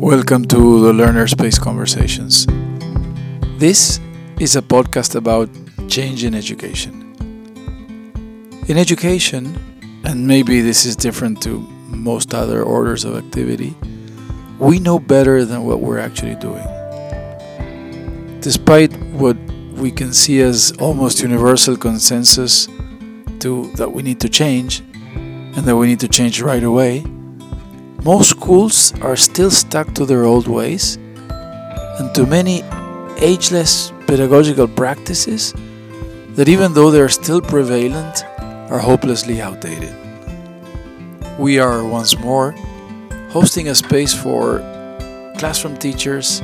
Welcome to the Learner Space Conversations. This is a podcast about change in education. In education, and maybe this is different to most other orders of activity, we know better than what we're actually doing. Despite what we can see as almost universal consensus to that we need to change and that we need to change right away, most schools are still stuck to their old ways and to many ageless pedagogical practices that, even though they're still prevalent, are hopelessly outdated. We are once more hosting a space for classroom teachers,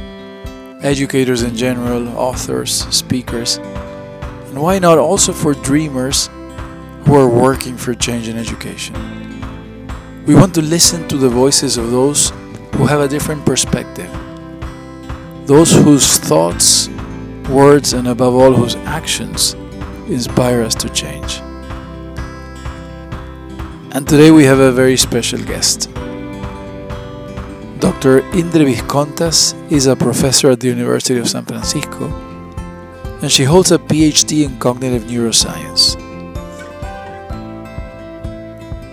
educators in general, authors, speakers, and why not also for dreamers who are working for change in education. We want to listen to the voices of those who have a different perspective, those whose thoughts, words, and above all, whose actions inspire us to change. And today we have a very special guest. Dr. Indre Viskontas is a professor at the University of San Francisco, and she holds a PhD in cognitive neuroscience.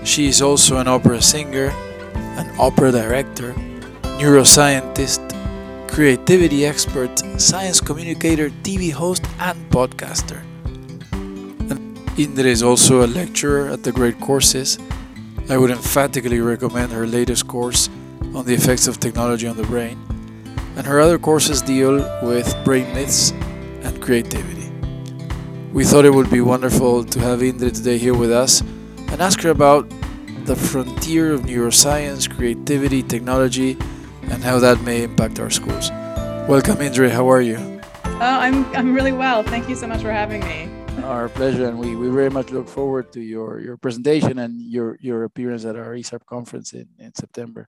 She is also an opera singer, an opera director, neuroscientist, creativity expert, science communicator, TV host, and podcaster. And Indre is also a lecturer at the Great Courses. I would emphatically recommend her latest course on the effects of technology on the brain, and her other courses deal with brain myths and creativity. We thought it would be wonderful to have Indre today here with us and ask her about the frontier of neuroscience, creativity, technology, and how that may impact our schools. Welcome, Indre. How are you? Oh, I'm, I'm really well. Thank you so much for having me. Our pleasure, and we, we very much look forward to your, your presentation and your, your appearance at our ESARP conference in, in September.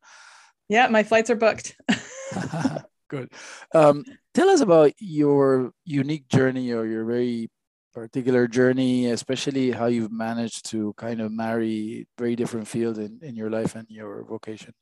Yeah, my flights are booked. Good. Um, tell us about your unique journey or your very particular journey, especially how you've managed to kind of marry very different fields in, in your life and your vocation.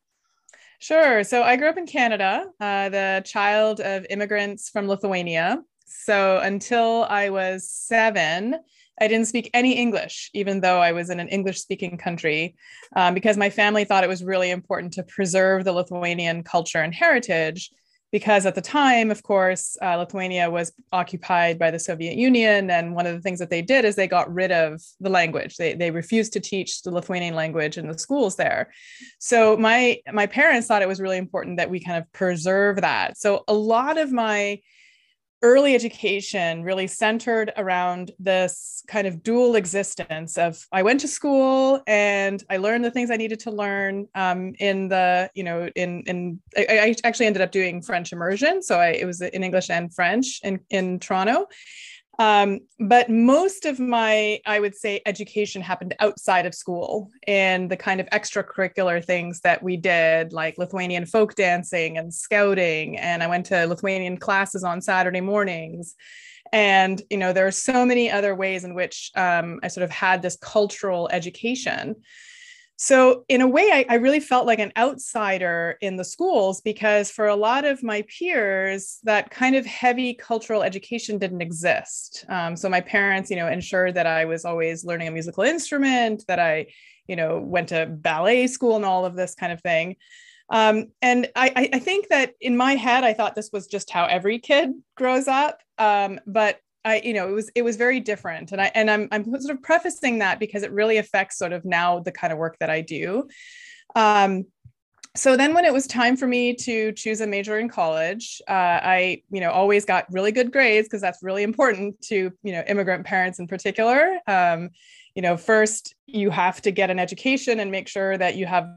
Sure. So I grew up in Canada, uh, the child of immigrants from Lithuania. So until I was seven, I didn't speak any English, even though I was in an English speaking country, um, because my family thought it was really important to preserve the Lithuanian culture and heritage because at the time, of course, uh, Lithuania was occupied by the Soviet Union. And one of the things that they did is they got rid of the language. They, they refused to teach the Lithuanian language in the schools there. So my, my parents thought it was really important that we kind of preserve that. So a lot of my early education really centered around this kind of dual existence of i went to school and i learned the things i needed to learn um, in the you know in in I, I, actually ended up doing french immersion. So I, it was in english and french in in toronto um, but most of my, I would say, education happened outside of school and the kind of extracurricular things that we did, like Lithuanian folk dancing and scouting. And I went to Lithuanian classes on Saturday mornings. And, you know, there are so many other ways in which um, I sort of had this cultural education. So, in a way, I, I, really felt like an outsider in the schools because for a lot of my peers, that kind of heavy cultural education didn't exist. Um, so, my parents, you know, ensured that I was always learning a musical instrument, that I, you know, went to ballet school and all of this kind of thing. Um, and I, I, think that in my head, I thought this was just how every kid grows up. Um, but I, you know, it was it was very different, and I and I'm I'm sort of prefacing that because it really affects sort of now the kind of work that I do. Um, so then when it was time for me to choose a major in college uh, i you know always got really good grades because that's really important to you know immigrant parents in particular. Um, you know first you have to get an education and make sure that you have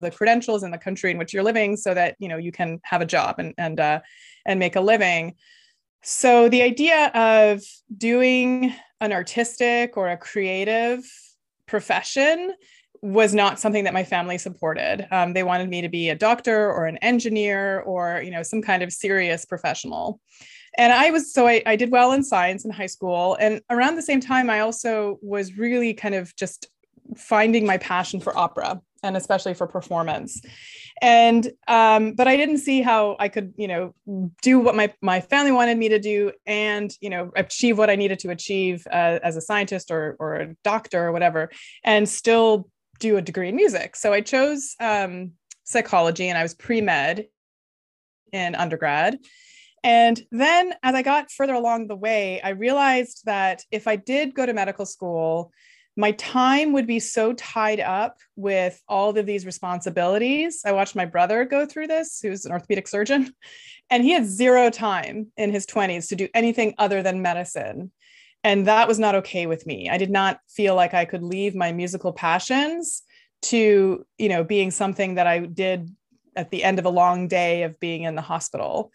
the credentials in the country in which you're living so that you know you can have a job and and uh, and make a living so, the idea of doing an artistic or a creative profession was not something that my family supported. Um, they wanted me to be a doctor or an engineer or you know some kind of serious professional. And I was so I, I did well in science in high school, and around the same time, I also was really kind of just finding my passion for opera. and especially for performance. And um, but I didn't see how I could, you know, do what my my family wanted me to do, and you know, achieve what I needed to achieve uh, as a scientist or or a doctor or whatever, and still do a degree in music. So I chose um, psychology, and I was pre med in undergrad. And then as I got further along the way, I realized that if I did go to medical school, my time would be so tied up with all of these responsibilities. I watched my brother go through this, who's an orthopedic surgeon, and he had zero time in his 20s to do anything other than medicine. And that was not okay with me. I did not feel like I could leave my musical passions to, you know, being something that I did at the end of a long day of being in the hospital.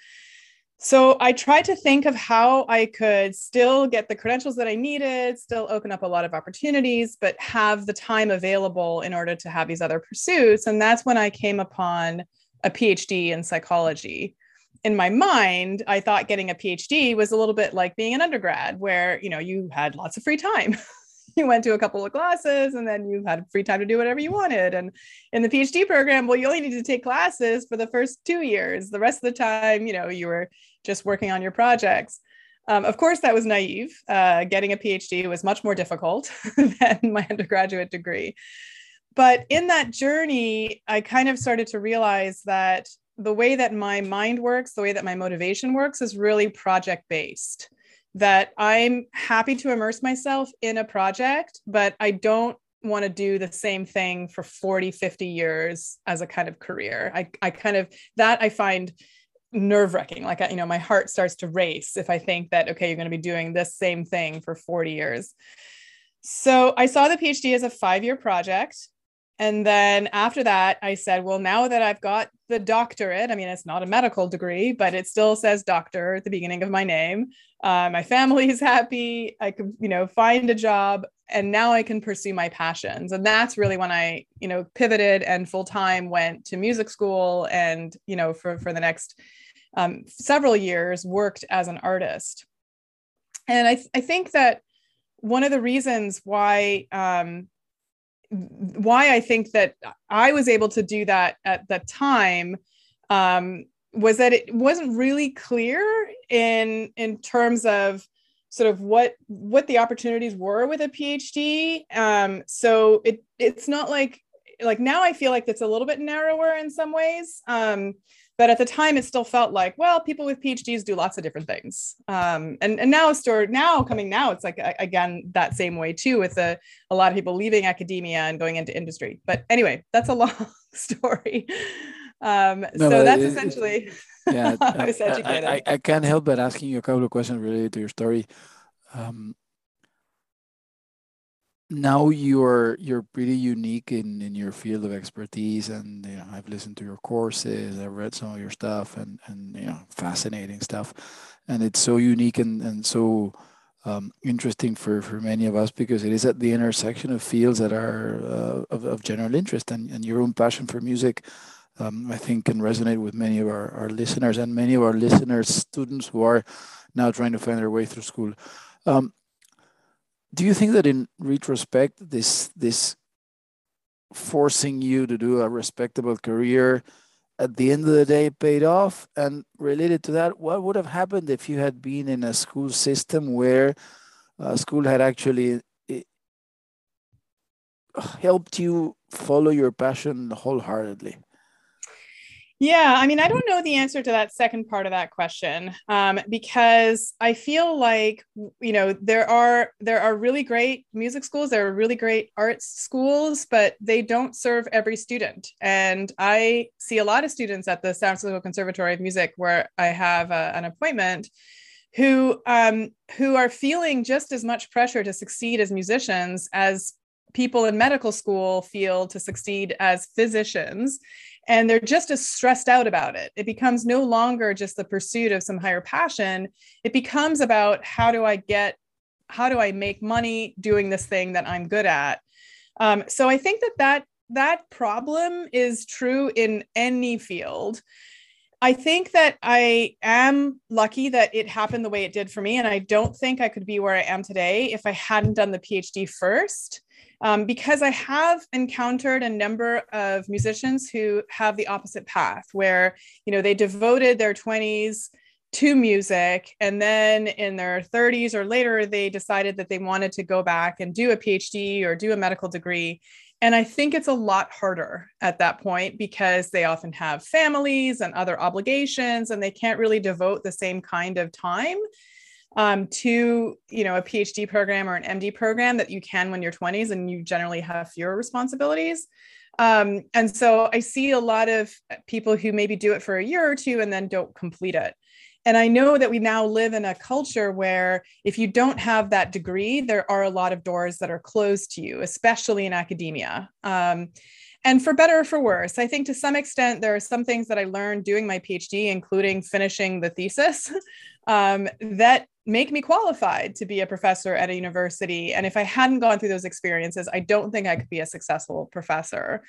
So I tried to think of how I could still get the credentials that I needed, still open up a lot of opportunities, but have the time available in order to have these other pursuits. And that's when I came upon a PhD in psychology. In my mind, I thought getting a PhD was a little bit like being an undergrad, where you know you had lots of free time. you went to a couple of classes and then you had free time to do whatever you wanted. And in the PhD program, well, you only need to take classes for the first two years. The rest of the time, you know, you were just working on your projects. Um, of course, that was naive. Uh, getting a PhD was much more difficult than my undergraduate degree. But in that journey, I kind of started to realize that the way that my mind works, the way that my motivation works, is really project based that I'm happy to immerse myself in a project, but I don't want to do the same thing for 40, 50 years as a kind of career. I, I kind of, that I find nerve wracking. Like, you know, my heart starts to race if I think that, okay, you're going to be doing this same thing for 40 years. So I saw the PhD as a five year project. And then after that, I said, well, now that I've got the doctorate, I mean, it's not a medical degree, but it still says doctor at the beginning of my name. Uh, my family is happy. I could, you know, find a job and now I can pursue my passions. And that's really when I, you know, pivoted and full time went to music school and, you know, for, for the next um, several years worked as an artist. And I, th- I think that one of the reasons why um, why I think that I was able to do that at the time um, was that it wasn't really clear in in terms of sort of what what the opportunities were with a PhD. Um, so it it's not like like now I feel like it's a little bit narrower in some ways. Um, but at the time it still felt like well people with phds do lots of different things. Um, and, and now store now coming now it's like again that same way too with a, a lot of people leaving academia and going into industry. But anyway that's a long story. Um, no, so that's it, essentially yeah I, I, I, I, can't help but asking you a couple of questions related to your story. Um, now you're you're pretty unique in in your field of expertise and you know i've listened to your courses i've read some of your stuff and and you know fascinating stuff. And it's so unique and and so um, interesting for for many of us because it is at the intersection of fields that are uh, of, of general interest and, and your own passion for music um, i think can resonate with many of our, our listeners and many of our listeners students who are now trying to find their way through school. Um, do you think that in retrospect this this forcing you to do a respectable career at the end of the day paid off? And related to that what would have happened if you had been in a school system where uh, school had actually eh, helped you follow your passion wholeheartedly yeah, I mean, I don't know the answer to that second part of that question um, because I feel like you know there are there are really great music schools, there are really great arts schools, but they don't serve every student. And I see a lot of students at the San Francisco Conservatory of Music where I have a, an appointment who um, who are feeling just as much pressure to succeed as musicians as people in medical school feel to succeed as physicians and they're just as stressed out about it. It becomes no longer just the pursuit of some higher passion. It becomes about how do I get, how do I make money doing this thing that I'm good at? Um, so I think that that that problem is true in any field. I think that I am lucky that it happened the way it did for me. And I don't think I could be where I am today if I hadn't done the PhD first um, because I have encountered a number of musicians who have the opposite path, where you know they devoted their 20s to music, and then in their 30s or later they decided that they wanted to go back and do a PhD or do a medical degree. And I think it's a lot harder at that point because they often have families and other obligations, and they can't really devote the same kind of time um, to you know a phd program or an md program that you can when you're 20s and you generally have fewer responsibilities. Um, and so i see a lot of people who maybe do it for a year or two and then don't complete it. And i know that we now live in a culture where if you don't have that degree there are a lot of doors that are closed to you especially in academia. Um, and for better or for worse i think to some extent there are some things that i learned doing my phd including finishing the thesis um, that make me qualified to be a professor at a university. And if I hadn't gone through those experiences, I don't think I could be a successful professor.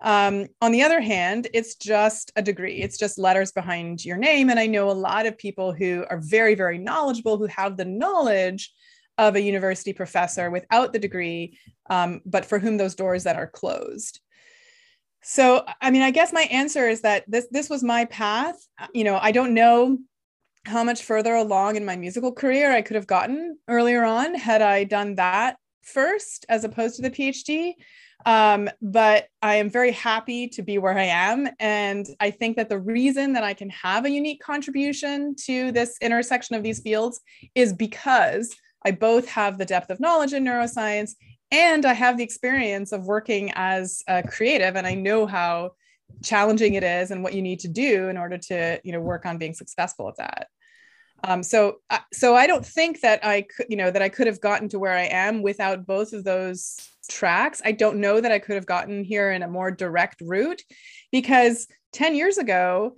Um, on the other hand, it's just a degree, it's just letters behind your name. And I know a lot of people who are very, very knowledgeable, who have the knowledge of a university professor without the degree, um, but for whom those doors that are closed. So, I mean, I guess my answer is that this this was my path. You know, I don't know how much further along in my musical career I could have gotten earlier on had I done that first as opposed to the PhD. Um, but I am very happy to be where I am. And I think that the reason that I can have a unique contribution to this intersection of these fields is because I both have the depth of knowledge in neuroscience and I have the experience of working as a creative and I know how challenging it is and what you need to do in order to you know work on being successful at that um, so, uh, so I don't think that I could, you know, that I could have gotten to where I am without both of those tracks. I don't know that I could have gotten here in a more direct route because 10 years ago,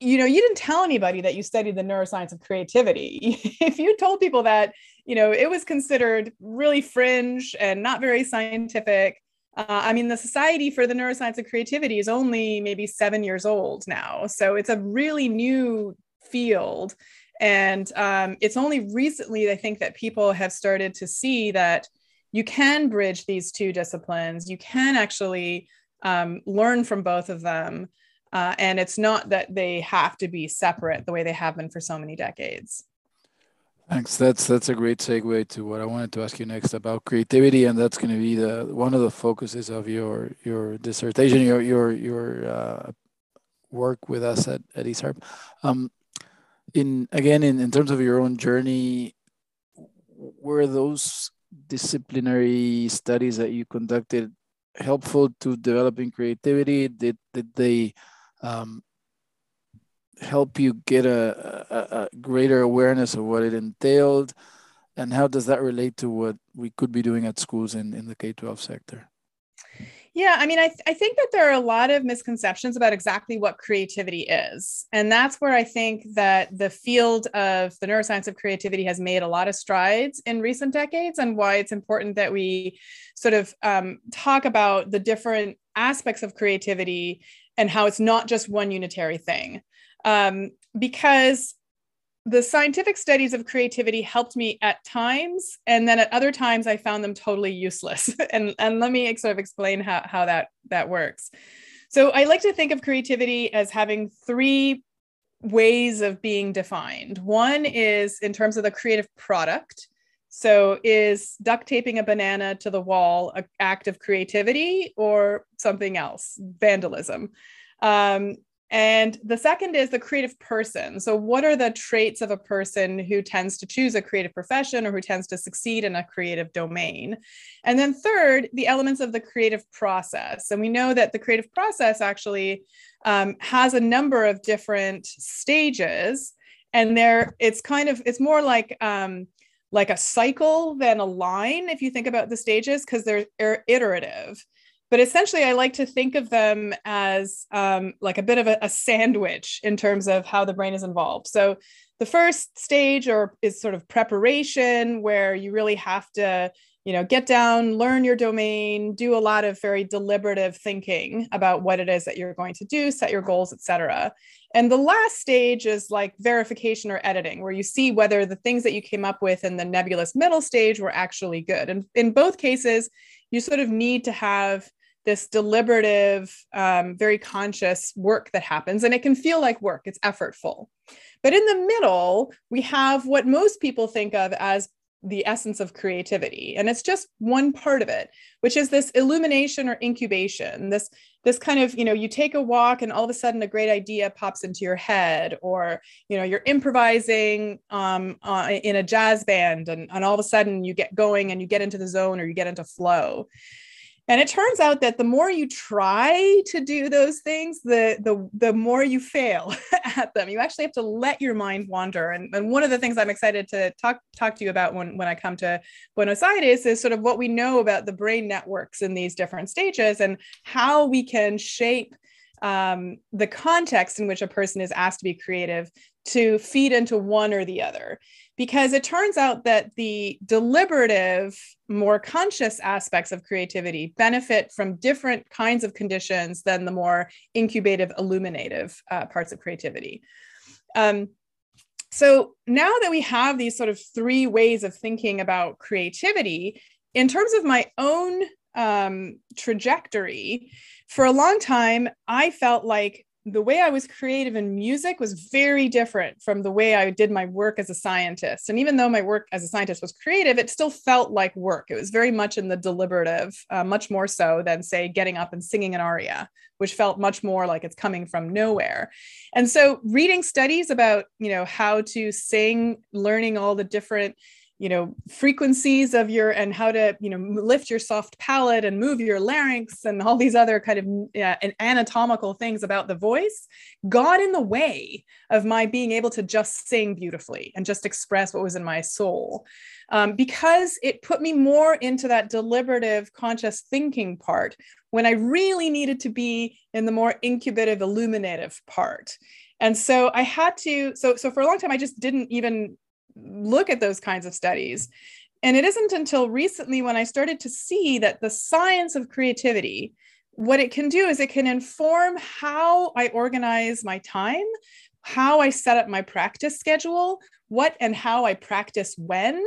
you know, you didn't tell anybody that you studied the neuroscience of creativity. if you told people that, you know, it was considered really fringe and not very scientific. Uh, I mean, the Society for the Neuroscience of Creativity is only maybe seven years old now. So it's a really new field. And um, it's only recently, I think, that people have started to see that you can bridge these two disciplines. You can actually um, learn from both of them. Uh, and it's not that they have to be separate the way they have been for so many decades. Thanks. That's that's a great segue to what I wanted to ask you next about creativity, and that's going to be the one of the focuses of your your dissertation, your your your uh, work with us at at ISARP. Um, in again in, in terms of your own journey were those disciplinary studies that you conducted helpful to developing creativity? Did did they um, help you get a, a, a, greater awareness of what it entailed? And how does that relate to what we could be doing at schools in, in the k-12 sector yeah, I mean, I, th- I think that there are a lot of misconceptions about exactly what creativity is. And that's where I think that the field of the neuroscience of creativity has made a lot of strides in recent decades, and why it's important that we sort of um, talk about the different aspects of creativity and how it's not just one unitary thing. Um, because the scientific studies of creativity helped me at times and then at other times i found them totally useless. And, and let me sort of explain how, how that that works. So i like to think of creativity as having three ways of being defined. One is in terms of the creative product. So is duct taping a banana to the wall an act of creativity or something else? Vandalism. Um, and the second is the creative person. So, what are the traits of a person who tends to choose a creative profession or who tends to succeed in a creative domain? And then, third, the elements of the creative process. And we know that the creative process actually um, has a number of different stages. And there, it's kind of, it's more like, um, like a cycle than a line if you think about the stages because they're iterative but essentially i like to think of them as um, like a bit of a, a, sandwich in terms of how the brain is involved. So the first stage or is sort of preparation where you really have to you know get down learn your domain do a lot of very deliberative thinking about what it is that you're going to do set your goals etc and the last stage is like verification or editing where you see whether the things that you came up with in the nebulous middle stage were actually good. And in both cases you sort of need to have this deliberative, um, very conscious work that happens, and it can feel like work, it's effortful. But in the middle, we have what most people think of as the essence of creativity. And it's just one part of it which is this illumination or incubation this this kind of you know you take a walk and all of a sudden a great idea pops into your head or you know you're improvising um, uh, in a jazz band and, and all of a sudden you get going and you get into the zone or you get into flow and it turns out that the more you try to do those things the the, the more you fail at them. You actually have to let your mind wander. And, and one of the things i'm excited to talk talk to you about when, when i come to buenos aires is sort of what we know about the brain networks in these different stages and how we can shape um, the context in which a person is asked to be creative to feed into one or the other because it turns out that the deliberative, more conscious aspects of creativity benefit from different kinds of conditions than the more incubative, illuminative uh, parts of creativity. Um, so now that we have these sort of three ways of thinking about creativity, in terms of my own um, trajectory, for a long time, I felt like the way I was creative in music was very different from the way I did my work as a scientist. And even though my work as a scientist was creative, it still felt like work. It was very much in the deliberative, uh, much more so than, say, getting up and singing an aria, which felt much more like it's coming from nowhere. And so, reading studies about, you know, how to sing, learning all the different you know frequencies of your and how to you know lift your soft palate and move your larynx and all these other kind of uh, anatomical things about the voice. Got in the way of my being able to just sing beautifully and just express what was in my soul. Um, because it put me more into that deliberative conscious thinking part when i really needed to be in the more incubative illuminative part. And so i had to so so for a long time i just didn't even look at those kinds of studies. And it isn't until recently when I started to see that the science of creativity, what it can do is it can inform how I organize my time, how I set up my practice schedule, what and how I practice when,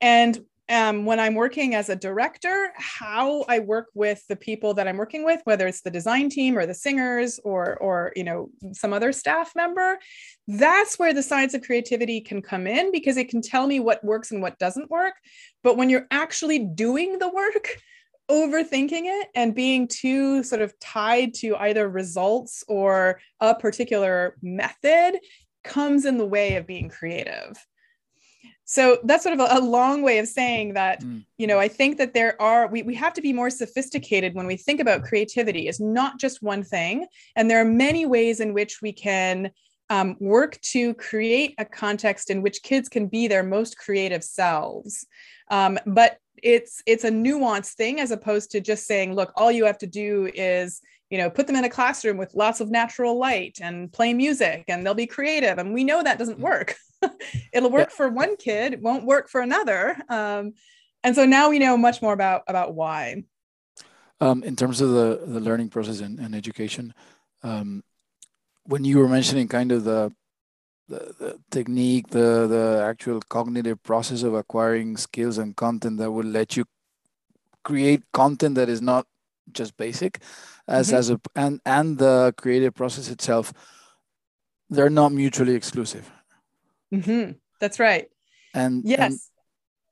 and um, when I'm working as a director, how I work with the people that I'm working with, whether it's the design team or the singers or, or you know, some other staff member, that's where the science of creativity can come in because it can tell me what works and what doesn't work. But when you're actually doing the work, overthinking it and being too sort of tied to either results or a particular method comes in the way of being creative so that's sort of a, a, long way of saying that mm. you know i think that there are we, we have to be more sophisticated when we think about creativity. It's not just one thing. And there are many ways in which we can um, work to create a context in which kids can be their most creative selves. Um, but it's it's a nuanced thing as opposed to just saying look all you have to do is you know put them in a classroom with lots of natural light and play music and they'll be creative. And we know that doesn't hmm. work it'll work yeah. for one kid it won't work for another um, and so now we know much more about about why um, in terms of the the learning process and, and education um, when you were mentioning kind of the, the, the technique the the actual cognitive process of acquiring skills and content that will let you create content that is not just basic as mm-hmm. as a and and the creative process itself they're not mutually exclusive Mm-hmm. That's right. And yes. And,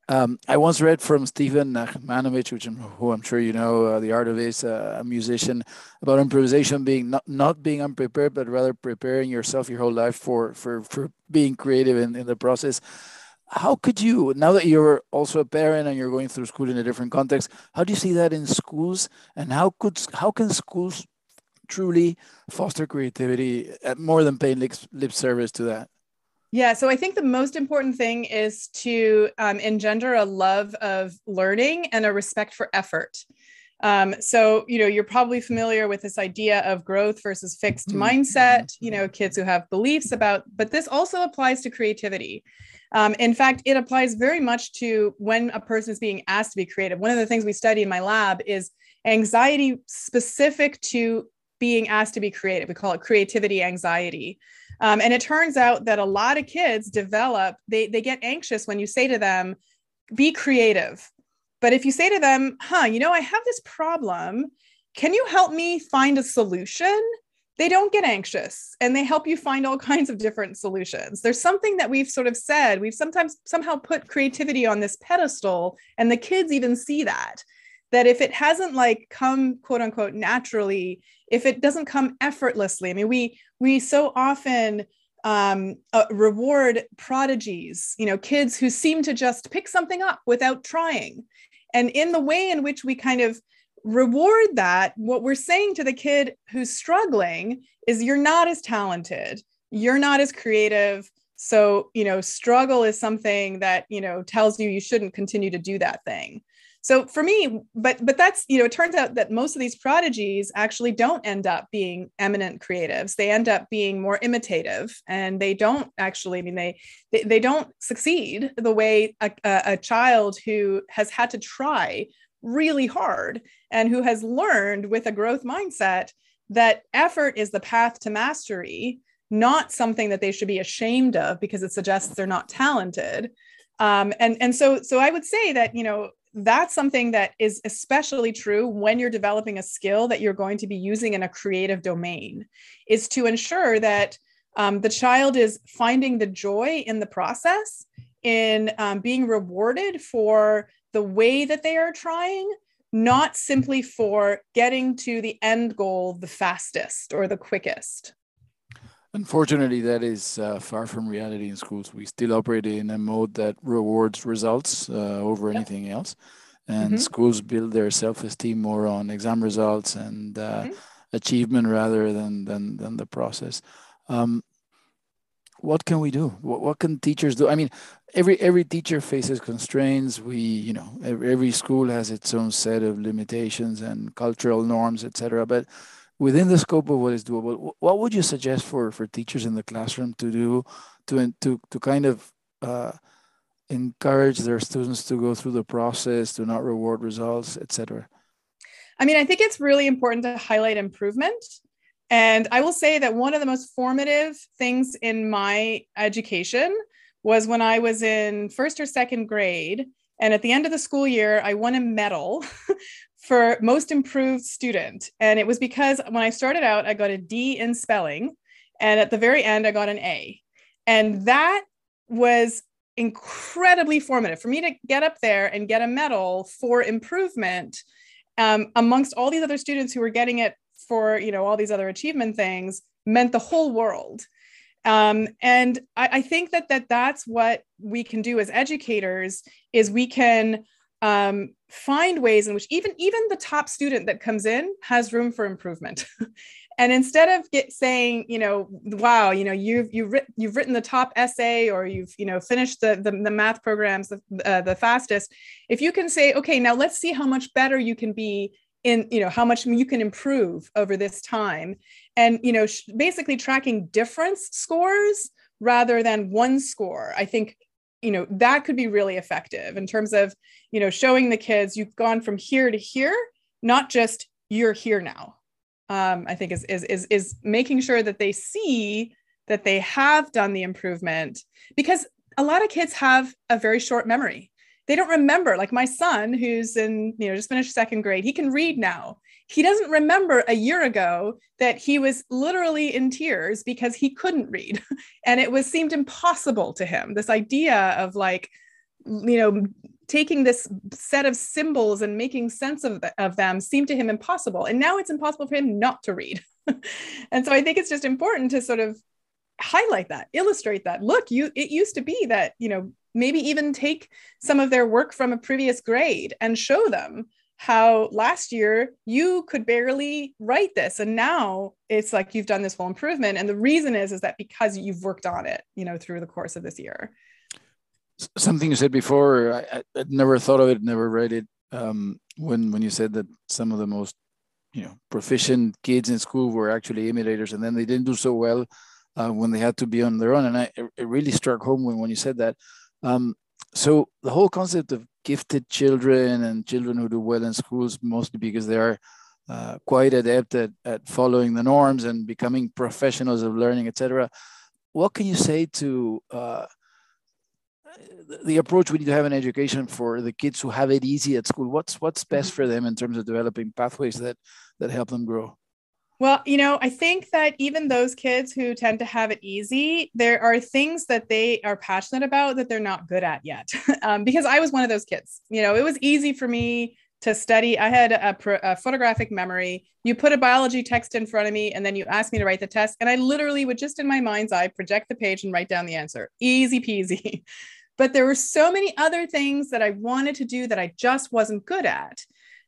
um, I once read from Stephen Nachmanovitch, which I'm, who I'm sure you know, uh, the artist, uh, a musician, about improvisation being not, not being unprepared, but rather preparing yourself your whole life for for for being creative in, in the process. How could you, now that you're also a parent and you're going through school in a different context, how do you see that in schools, and how could how can schools truly foster creativity more than paying lip, lip service to that? Yeah, so I think the most important thing is to um, engender a love of learning and a respect for effort. Um, so, you know, you're probably familiar with this idea of growth versus fixed mm-hmm. mindset, you know, kids who have beliefs about, but this also applies to creativity. Um, in fact, it applies very much to when a person is being asked to be creative. One of the things we study in my lab is anxiety specific to being asked to be creative. We call it creativity anxiety. Um, and it turns out that a lot of kids develop, they, they get anxious when you say to them, be creative. But if you say to them, huh, you know, I have this problem, can you help me find a solution? They don't get anxious and they help you find all kinds of different solutions. There's something that we've sort of said, we've sometimes somehow put creativity on this pedestal, and the kids even see that. That if it hasn't like come quote unquote naturally, if it doesn't come effortlessly, I mean, we we so often um, uh, reward prodigies, you know, kids who seem to just pick something up without trying. And in the way in which we kind of reward that, what we're saying to the kid who's struggling is you're not as talented, you're not as creative. So, you know, struggle is something that, you know, tells you you shouldn't continue to do that thing so for me but but that's you know it turns out that most of these prodigies actually don't end up being eminent creatives. They end up being more imitative and they don't actually i mean they they, they don't succeed the way a, a, a child who has had to try really hard and who has learned with a growth mindset that effort is the path to mastery not something that they should be ashamed of because it suggests they're not talented. Um, and and so so I would say that you know that's something that is especially true when you're developing a skill that you're going to be using in a creative domain is to ensure that um, the child is finding the joy in the process in um, being rewarded for the way that they are trying not simply for getting to the end goal the fastest or the quickest Unfortunately, that is uh, far from reality in schools. We still operate in a mode that rewards results uh, over yep. anything else. And mm-hmm. schools build their self esteem more on exam results and uh, mm-hmm. achievement rather than, than, than the process. Um, what can we do? What, what can teachers do? I mean, every every teacher faces constraints. We, you know, every, every school has its own set of limitations and cultural norms, etc. But within the scope of what is doable, what would you suggest for for teachers in the classroom to do to to to kind of uh, encourage their students to go through the process, to not reward results, etc. I mean, I think it's really important to highlight improvement. And I will say that one of the most formative things in my education was when I was in first or second grade. And at the end of the school year, I won a medal for most improved student. And it was because when I started out, I got a D in spelling. And at the very end, I got an A. And that was incredibly formative for me to get up there and get a medal for improvement um, amongst all these other students who were getting it for you know all these other achievement things meant the whole world um, and I, I, think that that that's what we can do as educators is we can um, find ways in which even even the top student that comes in has room for improvement. And instead of get saying you know wow you know you've you've, writ- you've written the top essay or you've you know finished the the, the math programs the, uh, the fastest if you can say okay now let's see how much better you can be in you know how much you can improve over this time and you know sh- basically tracking difference scores rather than one score i think you know that could be really effective in terms of you know showing the kids you've gone from here to here not just you're here now. Um, i think is, is is is making sure that they see that they have done the improvement because a lot of kids have a very short memory. They don't remember like my son who's in you know just finished second grade he can read now he doesn't remember a year ago that he was literally in tears because he couldn't read. And it was seemed impossible to him. This idea of like you know taking this set of symbols and making sense of, the, of them seemed to him impossible. And now it's impossible for him not to read. And so i think it's just important to sort of highlight that illustrate that. Look you it used to be that you know maybe even take some of their work from a previous grade and show them how last year you could barely write this. And now it's like you've done this full improvement. And the reason is is that because you've worked on it you know through the course of this year. Something you said before i, I never thought of it never read it um, when when you said that some of the most you know proficient kids in school were actually imitators and then they didn't do so well uh, when they had to be on their own. And I, it really struck home when, when you said that. Um, so the whole concept of gifted children and children who do well in schools, mostly because they are uh, quite adept at, at following the norms and becoming professionals of learning, etc. What can you say to uh, the approach we need to have in education for the kids who have it easy at school? What's what's best for them in terms of developing pathways that that help them grow well, you know, I think that even those kids who tend to have it easy, there are things that they are passionate about that they're not good at yet. um, because I was one of those kids. You know, it was easy for me to study. I had a, a, photographic memory. You put a biology text in front of me, and then you ask me to write the test. And I literally would just in my mind's eye project the page and write down the answer. Easy peasy. but there were so many other things that I wanted to do that I just wasn't good at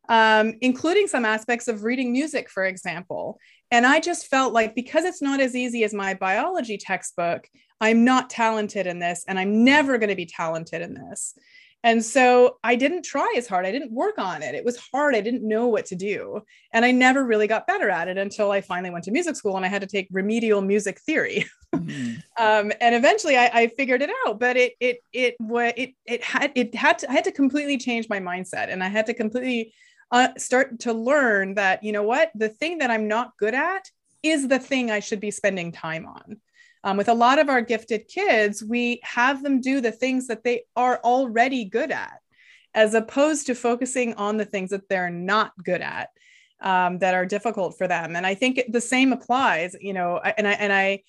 um, including some aspects of reading music, for example. And I just felt like because it's not as easy as my biology textbook, I'm not talented in this and I'm never going to be talented in this. And so I didn't try as hard. I didn't work on it. It was hard. I didn't know what to do. And I never really got better at it until I finally went to music school and I had to take remedial music theory. Mm-hmm. um, and eventually I, I, figured it out, but it, it, it, it, it, it had, it had to, I had to completely change my mindset and I had to completely uh, start to learn that, you know what, the thing that I'm not good at is the thing I should be spending time on. Um, with a lot of our gifted kids, we have them do the things that they are already good at, as opposed to focusing on the things that they're not good at, um, that are difficult for them. And I think the same applies, you know, and I, and I,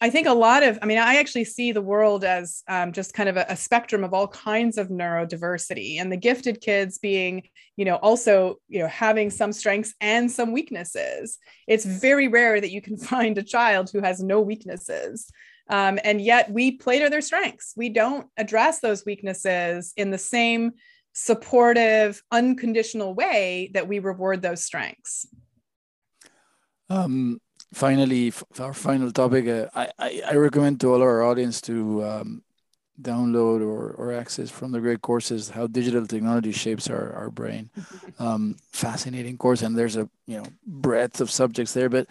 I think a lot of, I mean, I actually see the world as um, just kind of a, a, spectrum of all kinds of neurodiversity, and the gifted kids being, you know, also, you know, having some strengths and some weaknesses. It's very rare that you can find a child who has no weaknesses. Um, and yet we play to their strengths. We don't address those weaknesses in the same supportive, unconditional way that we reward those strengths. Um, finally, our final topic, uh, I, I, I, recommend to all our audience to um, download or, or access from the great courses how digital technology shapes our, our brain. Um, fascinating course, and there's a you know breadth of subjects there. But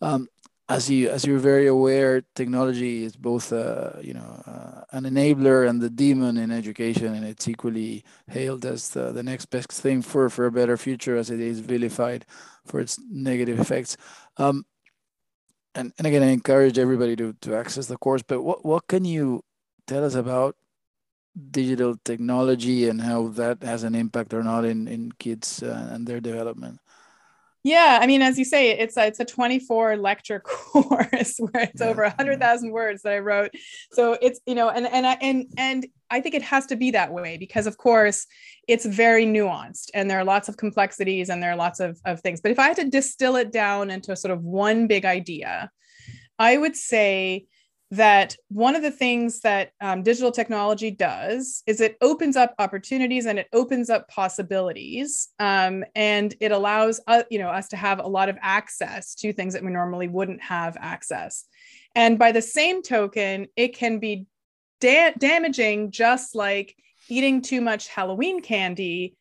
um, as you as you're very aware, technology is both uh, you know uh, an enabler and the demon in education, and it's equally hailed as the, the next best thing for for a better future, as it is vilified for its negative effects. Um, and, and again, I encourage everybody to, to access the course, but what, what can you tell us about digital technology and how that has an impact or not in, in kids uh, and their development? Yeah, I mean, as you say, it's a, it's a 24 lecture course where it's yeah, over 100,000 words that I wrote. So it's you know, and and I and and I think it has to be that way because, of course, it's very nuanced and there are lots of complexities and there are lots of of things. But if I had to distill it down into sort of one big idea, I would say that one of the things that um, digital technology does is it opens up opportunities and it opens up possibilities um, and it allows uh, you know us to have a lot of access to things that we normally wouldn't have access. And by the same token it can be da- damaging just like eating too much halloween candy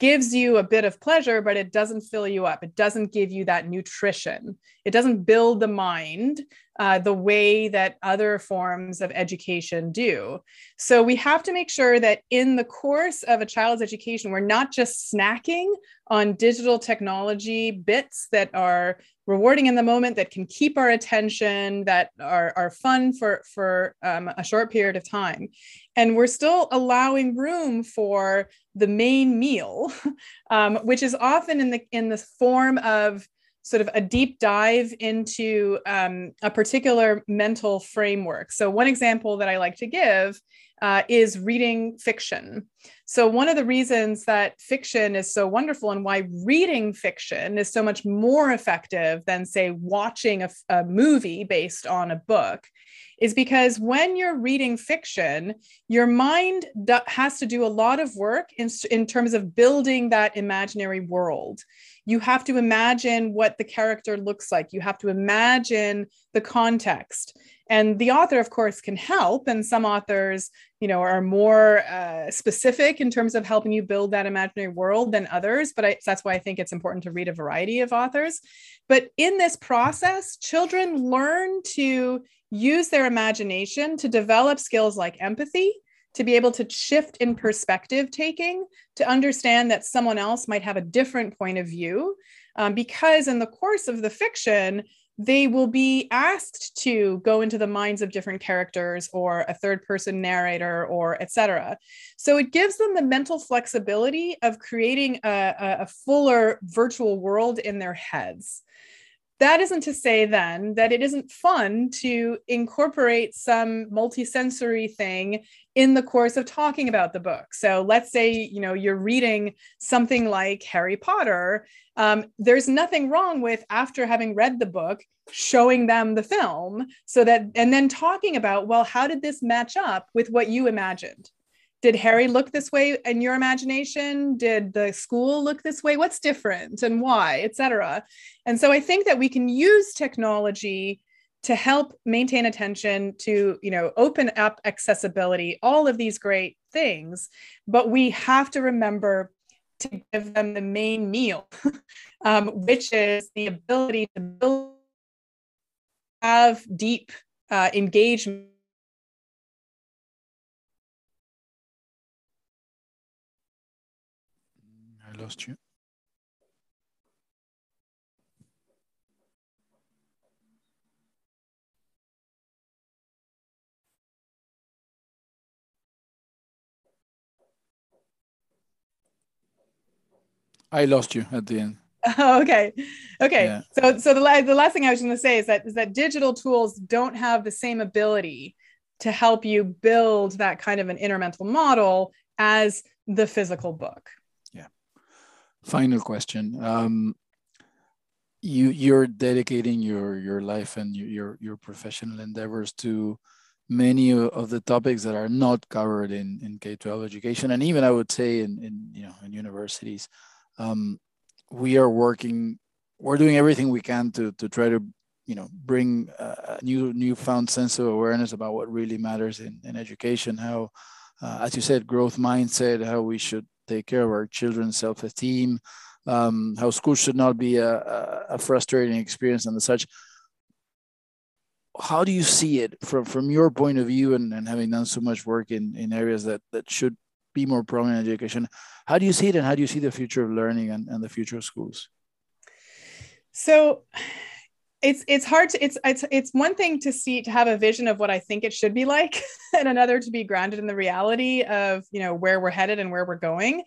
gives you a bit of pleasure, but it doesn't fill you up. It doesn't give you that nutrition. It doesn't build the mind uh, the way that other forms of education do. So we have to make sure that in the course of a child's education, we're not just snacking on digital technology bits that are rewarding in the moment that can keep our attention that are, are fun for for um, a short period of time and we're still allowing room for the main meal um, which is often in the in the form of sort of a deep dive into um, a particular mental framework so one example that i like to give uh, is reading fiction. So, one of the reasons that fiction is so wonderful and why reading fiction is so much more effective than, say, watching a, a movie based on a book is because when you're reading fiction, your mind has to do a lot of work in, in terms of building that imaginary world. You have to imagine what the character looks like, you have to imagine the context. And the author of course can help and some authors you know are more uh, specific in terms of helping you build that imaginary world than others but I, that's why i think it's important to read a variety of authors. But in this process children learn to use their imagination to develop skills like empathy to be able to shift in perspective taking to understand that someone else might have a different point of view um, because in the course of the fiction they will be asked to go into the minds of different characters or a third person narrator or etc so it gives them the mental flexibility of creating a, a, fuller virtual world in their heads that isn't to say then that it isn't fun to incorporate some multisensory thing in the course of talking about the book. So let's say you know you're reading something like harry potter um, there's nothing wrong with after having read the book showing them the film so that and then talking about well how did this match up with what you imagined did harry look this way in your imagination? Did the school look this way? What's different and why etc and so i think that we can use technology to help maintain attention to you know open up accessibility all of these great things. But we have to remember to give them the main meal um, which is the ability to build have deep uh, engagement I lost you. I lost you at the end. Oh, okay. Okay. Yeah. So so the, the last thing I was going to say is that is that digital tools don't have the same ability to help you build that kind of an inner mental model as the physical book. Final question. Um, you you're dedicating your your life and your your professional endeavors to many of the topics that are not covered in in K-12 education and even I would say in in you know in universities. Um, we are working we're doing everything we can to to try to you know bring a new newfound sense of awareness about what really matters in, in education how uh, as you said growth mindset how we should take care of our children's self-esteem um, how school should not be a, a, frustrating experience and such how do you see it from from your point of view and, and having done so much work in in areas that that should be more prominent in education. How do you see it, and how do you see the future of learning and, and the future of schools? So, it's it's hard to it's it's it's one thing to see to have a vision of what I think it should be like, and another to be grounded in the reality of you know where we're headed and where we're going.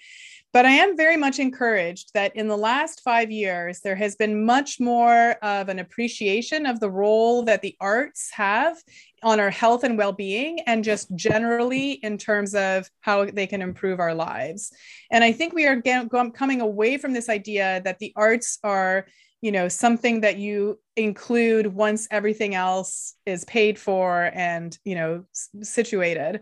But I am very much encouraged that in the last five years, there has been much more of an appreciation of the role that the arts have on our health and well being, and just generally in terms of how they can improve our lives. And I think we are coming away from this idea that the arts are you know something that you include once everything else is paid for and you know situated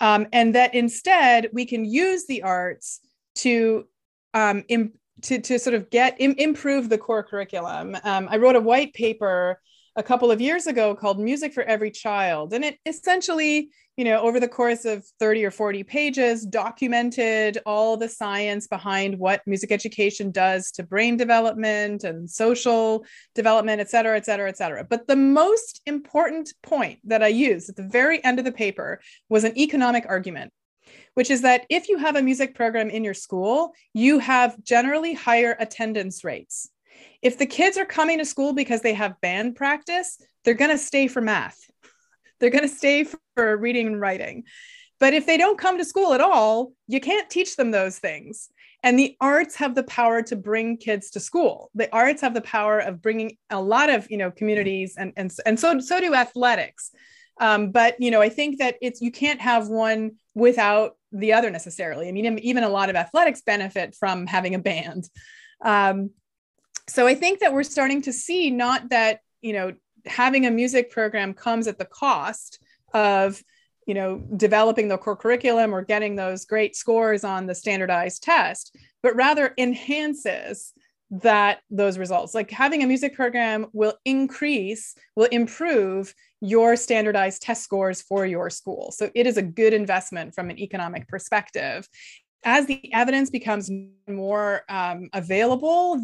um, and that instead we can use the arts to um, Im- to, to sort of get Im- improve the core curriculum. Um, I wrote a white paper a couple of years ago called Music for Every Child, and it essentially, you know, over the course of 30 or 40 pages, documented all the science behind what music education does to brain development and social development, et cetera, et cetera, et cetera. But the most important point that I used at the very end of the paper was an economic argument which is that if you have a music program in your school, you have generally higher attendance rates. If the kids are coming to school because they have band practice, they're going to stay for math. They're going to stay for reading and writing. But if they don't come to school at all, you can't teach them those things. And the arts have the power to bring kids to school. The arts have the power of bringing a lot of, you know, communities and and and so so do athletics. Um, but you know, I think that it's you can't have one without the other necessarily. I mean, even a lot of athletics benefit from having a band. Um, so I think that we're starting to see not that, you know, having a music program comes at the cost of, you know, developing the core curriculum or getting those great scores on the standardized test, but rather enhances that those results. Like having a music program will increase will improve your standardized test scores for your school. So it is a good investment from an economic perspective as the evidence becomes more um, available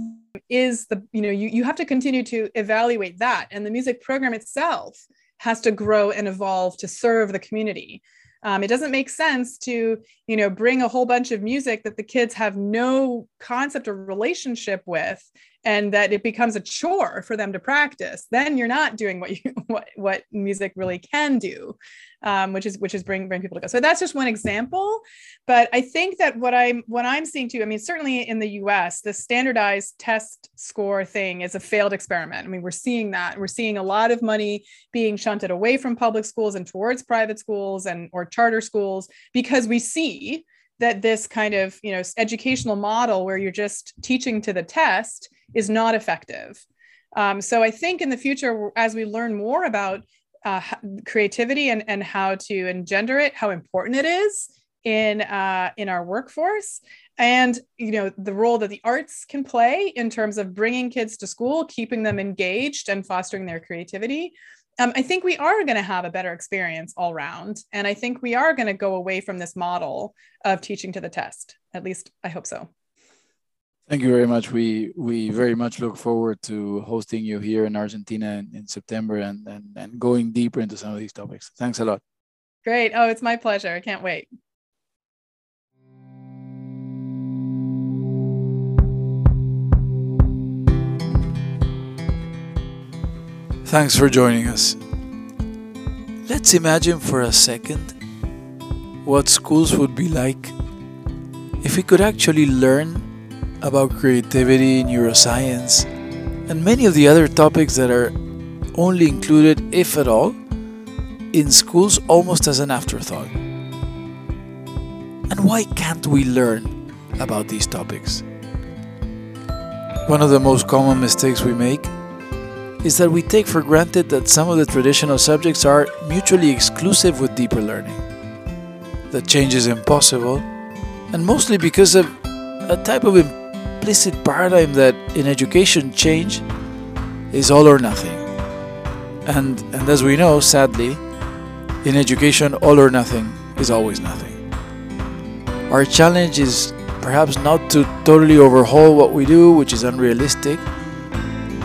is the you know you, you have to continue to evaluate that. And the music program itself has to grow and evolve to serve the community. Um, it doesn't make sense to, you know, bring a whole bunch of music that the kids have no concept or relationship with and that it becomes a chore for them to practice then you're not doing what you what, what music really can do um, which is which is bring bring people to go. So that's just one example. But i think that what i'm what i'm seeing too i mean certainly in the us the standardized test score thing is a failed experiment. I mean we're seeing that. We're seeing a lot of money being shunted away from public schools and towards private schools and or charter schools because we see that this kind of you know educational model where you're just teaching to the test is not effective um, so i think in the future as we learn more about uh, creativity and, and how to engender it how important it is in uh, in our workforce and you know the role that the arts can play in terms of bringing kids to school keeping them engaged and fostering their creativity um, I think we are going to have a better experience all around. And I think we are going to go away from this model of teaching to the test. At least I hope so. Thank you very much. We we very much look forward to hosting you here in Argentina in, in September and, and, and going deeper into some of these topics. Thanks a lot. Great. Oh, it's my pleasure. I can't wait. Thanks for joining us. Let's imagine for a second what schools would be like if we could actually learn about creativity, neuroscience, and many of the other topics that are only included, if at all, in schools almost as an afterthought. And why can't we learn about these topics? One of the most common mistakes we make is that we take for granted that some of the traditional subjects are mutually exclusive with deeper learning. That change is impossible, and mostly because of a type of implicit paradigm that in education change is all or nothing. And, and as we know, sadly, in education, all or nothing is always nothing. Our challenge is perhaps not to totally overhaul what we do, which is unrealistic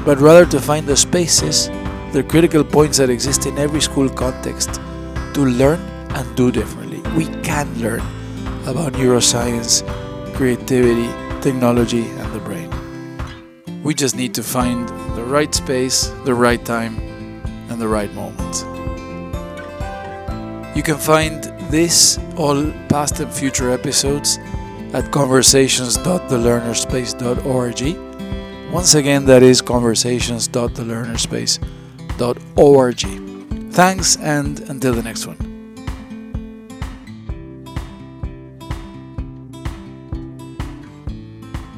but rather to find the spaces, the critical points that exist in every school context to learn and do differently. We can learn about neuroscience, creativity, technology, and the brain. We just need to find the right space, the right time, and the right moment. You can find this, all past and future episodes, at conversations.thelearnerspace.org once again, that is conversations.thelearnerspace.org. Thanks, and until the next one.